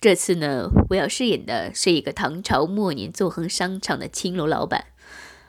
这次呢，我要饰演的是一个唐朝末年纵横商场的青楼老板，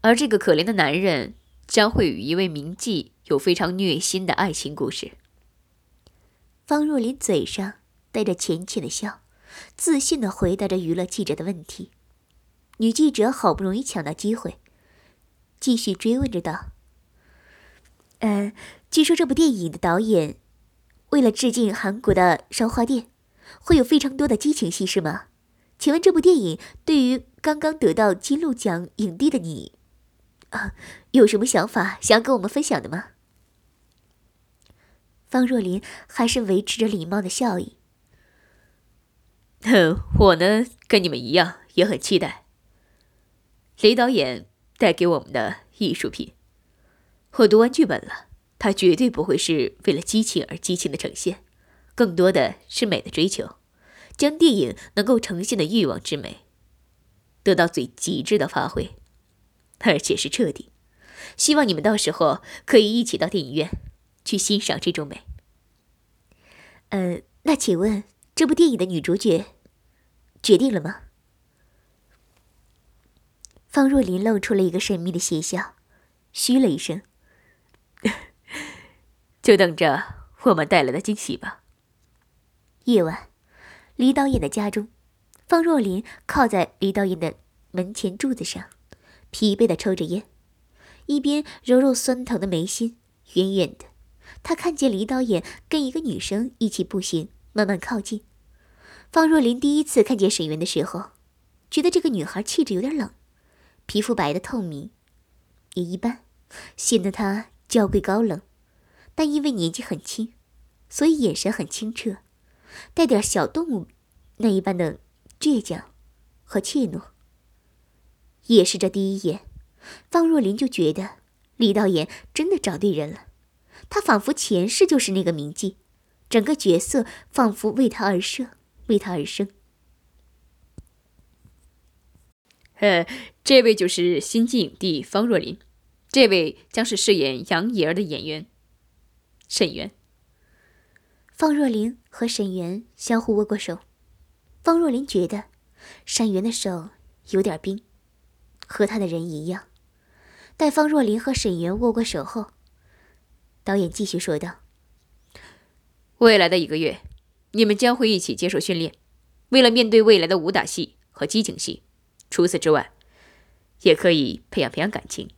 而这个可怜的男人将会与一位名妓有非常虐心的爱情故事。方若琳嘴上带着浅浅的笑，自信地回答着娱乐记者的问题。女记者好不容易抢到机会，继续追问着道：“呃，据说这部电影的导演为了致敬韩国的烧花店。”会有非常多的激情戏是吗？请问这部电影对于刚刚得到金鹿奖影帝的你，啊，有什么想法想跟我们分享的吗？方若琳还是维持着礼貌的笑意。哼，我呢跟你们一样也很期待雷导演带给我们的艺术品。我读完剧本了，他绝对不会是为了激情而激情的呈现。更多的是美的追求，将电影能够呈现的欲望之美，得到最极致的发挥，而且是彻底。希望你们到时候可以一起到电影院去欣赏这种美。呃，那请问这部电影的女主角决定了吗？方若琳露出了一个神秘的邪笑，嘘了一声，就等着我们带来的惊喜吧。夜晚，李导演的家中，方若琳靠在李导演的门前柱子上，疲惫的抽着烟，一边揉揉酸疼的眉心。远远的，他看见李导演跟一个女生一起步行，慢慢靠近。方若琳第一次看见沈园的时候，觉得这个女孩气质有点冷，皮肤白的透明，也一般，显得她娇贵高冷。但因为年纪很轻，所以眼神很清澈。带点小动物那一般的倔强和怯懦。也是这第一眼，方若琳就觉得李导演真的找对人了。他仿佛前世就是那个名妓，整个角色仿佛为他而设，为他而生。呃，这位就是新晋影帝方若琳，这位将是饰演杨怡儿的演员沈源。方若琳和沈园相互握过手，方若琳觉得沈园的手有点冰，和他的人一样。待方若琳和沈园握过手后，导演继续说道：“未来的一个月，你们将会一起接受训练，为了面对未来的武打戏和激情戏。除此之外，也可以培养培养感情。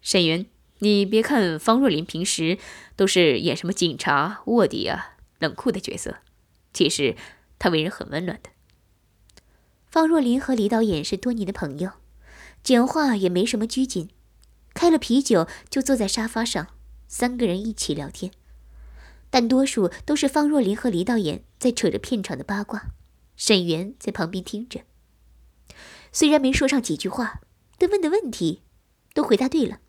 沈园。”你别看方若琳平时都是演什么警察、卧底啊、冷酷的角色，其实她为人很温暖的。方若琳和李导演是多年的朋友，讲话也没什么拘谨，开了啤酒就坐在沙发上，三个人一起聊天。但多数都是方若琳和李导演在扯着片场的八卦，沈源在旁边听着。虽然没说上几句话，但问的问题都回答对了。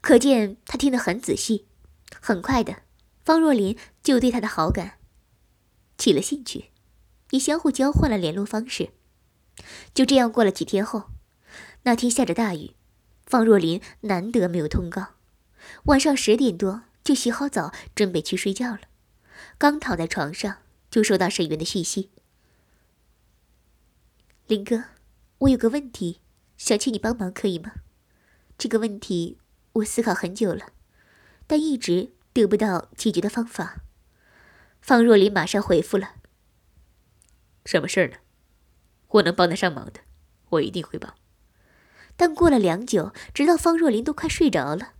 可见他听得很仔细，很快的，方若琳就对他的好感起了兴趣，也相互交换了联络方式。就这样过了几天后，那天下着大雨，方若琳难得没有通告，晚上十点多就洗好澡准备去睡觉了。刚躺在床上，就收到沈源的讯息：“林哥，我有个问题，想请你帮忙，可以吗？这个问题。”我思考很久了，但一直得不到解决的方法。方若琳马上回复了：“什么事儿呢？我能帮得上忙的，我一定会帮。”但过了良久，直到方若琳都快睡着了，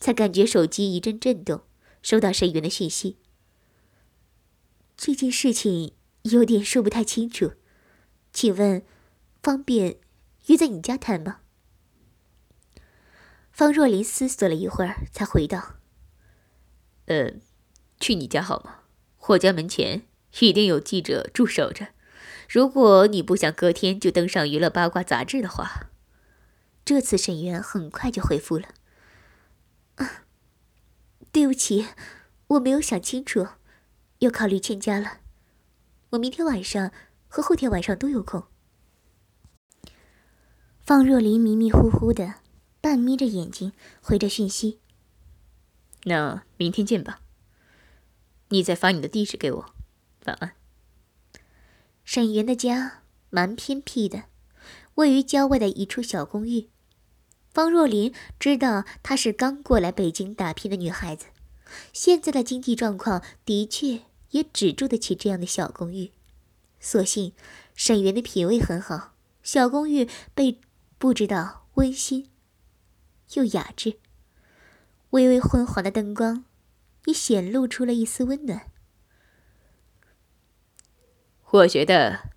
才感觉手机一阵震动，收到沈源的讯息：“这件事情有点说不太清楚，请问方便约在你家谈吗？”方若琳思索了一会儿，才回道：“呃，去你家好吗？我家门前一定有记者驻守着。如果你不想隔天就登上娱乐八卦杂志的话，这次沈渊很快就回复了：“啊，对不起，我没有想清楚，又考虑欠佳了。我明天晚上和后天晚上都有空。”方若琳迷迷糊糊的，半眯着眼睛回着讯息：“那明天见吧。你再发你的地址给我。晚安。”沈源的家蛮偏僻的，位于郊外的一处小公寓。方若琳知道她是刚过来北京打拼的女孩子，现在的经济状况的确也只住得起这样的小公寓。所幸沈源的品味很好，小公寓被布置到温馨又雅致，微微昏黄的灯光也显露出了一丝温暖。我觉得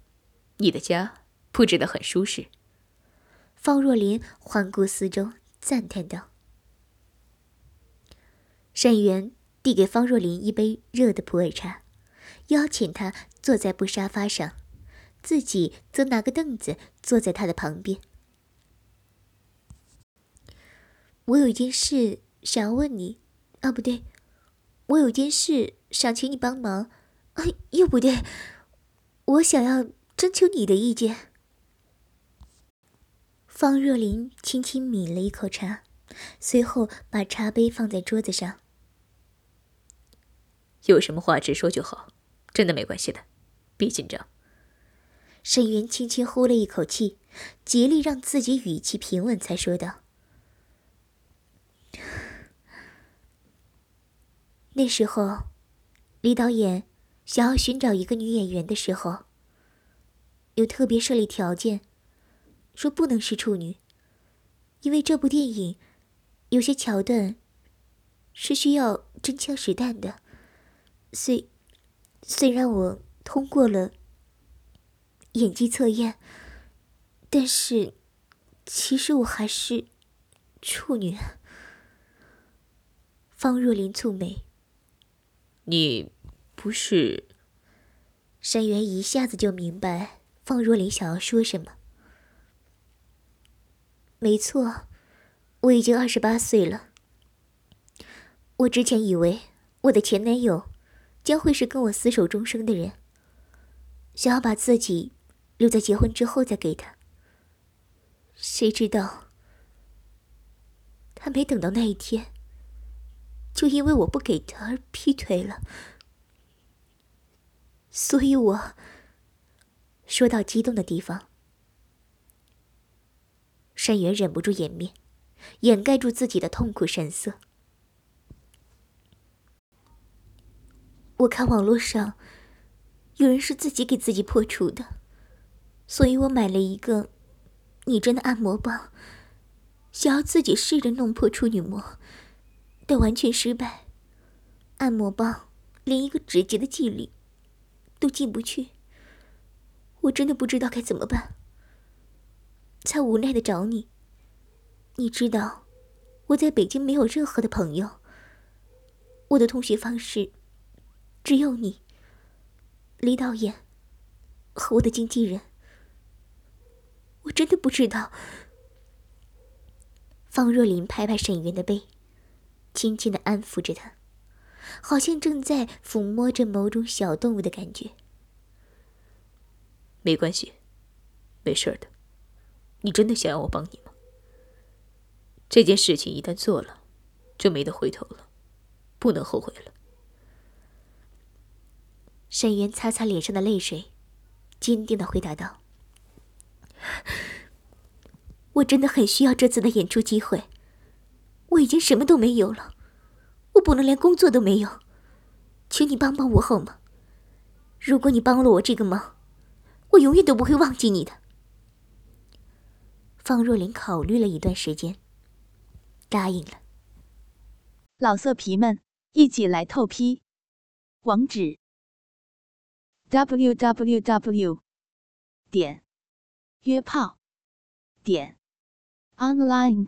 你的家布置的很舒适。方若琳环顾四周，赞叹道。沈源递给方若琳一杯热的普洱茶，邀请她坐在布沙发上，自己则拿个凳子坐在她的旁边。我有一件事想要问你，啊，不对，我有件事想请你帮忙，啊，又不对。我想要征求你的意见。方若琳轻轻抿了一口茶，随后把茶杯放在桌子上。有什么话直说就好，真的没关系的，别紧张。沈源轻轻呼了一口气，竭力让自己语气平稳，才说道：“那时候，李导演。”想要寻找一个女演员的时候，有特别设立条件，说不能是处女，因为这部电影有些桥段是需要真枪实弹的。虽虽然我通过了演技测验，但是其实我还是处女。方若琳蹙眉，你。不是，山原一下子就明白方若琳想要说什么。没错，我已经二十八岁了。我之前以为我的前男友将会是跟我厮守终生的人，想要把自己留在结婚之后再给他。谁知道，他没等到那一天，就因为我不给他而劈腿了。所以，我说到激动的地方，山原忍不住掩面，掩盖住自己的痛苦神色。我看网络上有人是自己给自己破除的，所以我买了一个拟真的按摩棒，想要自己试着弄破处女膜，但完全失败。按摩棒连一个直接的距离。都进不去，我真的不知道该怎么办，才无奈的找你。你知道，我在北京没有任何的朋友，我的通讯方式只有你、李导演和我的经纪人。我真的不知道。方若琳拍拍沈渊的背，轻轻的安抚着他。好像正在抚摸着某种小动物的感觉。没关系，没事的。你真的想要我帮你吗？这件事情一旦做了，就没得回头了，不能后悔了。沈源擦擦脸上的泪水，坚定的回答道：“我真的很需要这次的演出机会，我已经什么都没有了。”我不能连工作都没有，请你帮帮我好吗？如果你帮了我这个忙，我永远都不会忘记你的。方若琳考虑了一段时间，答应了。老色皮们，一起来透批，网址：w w w. 点约炮点 online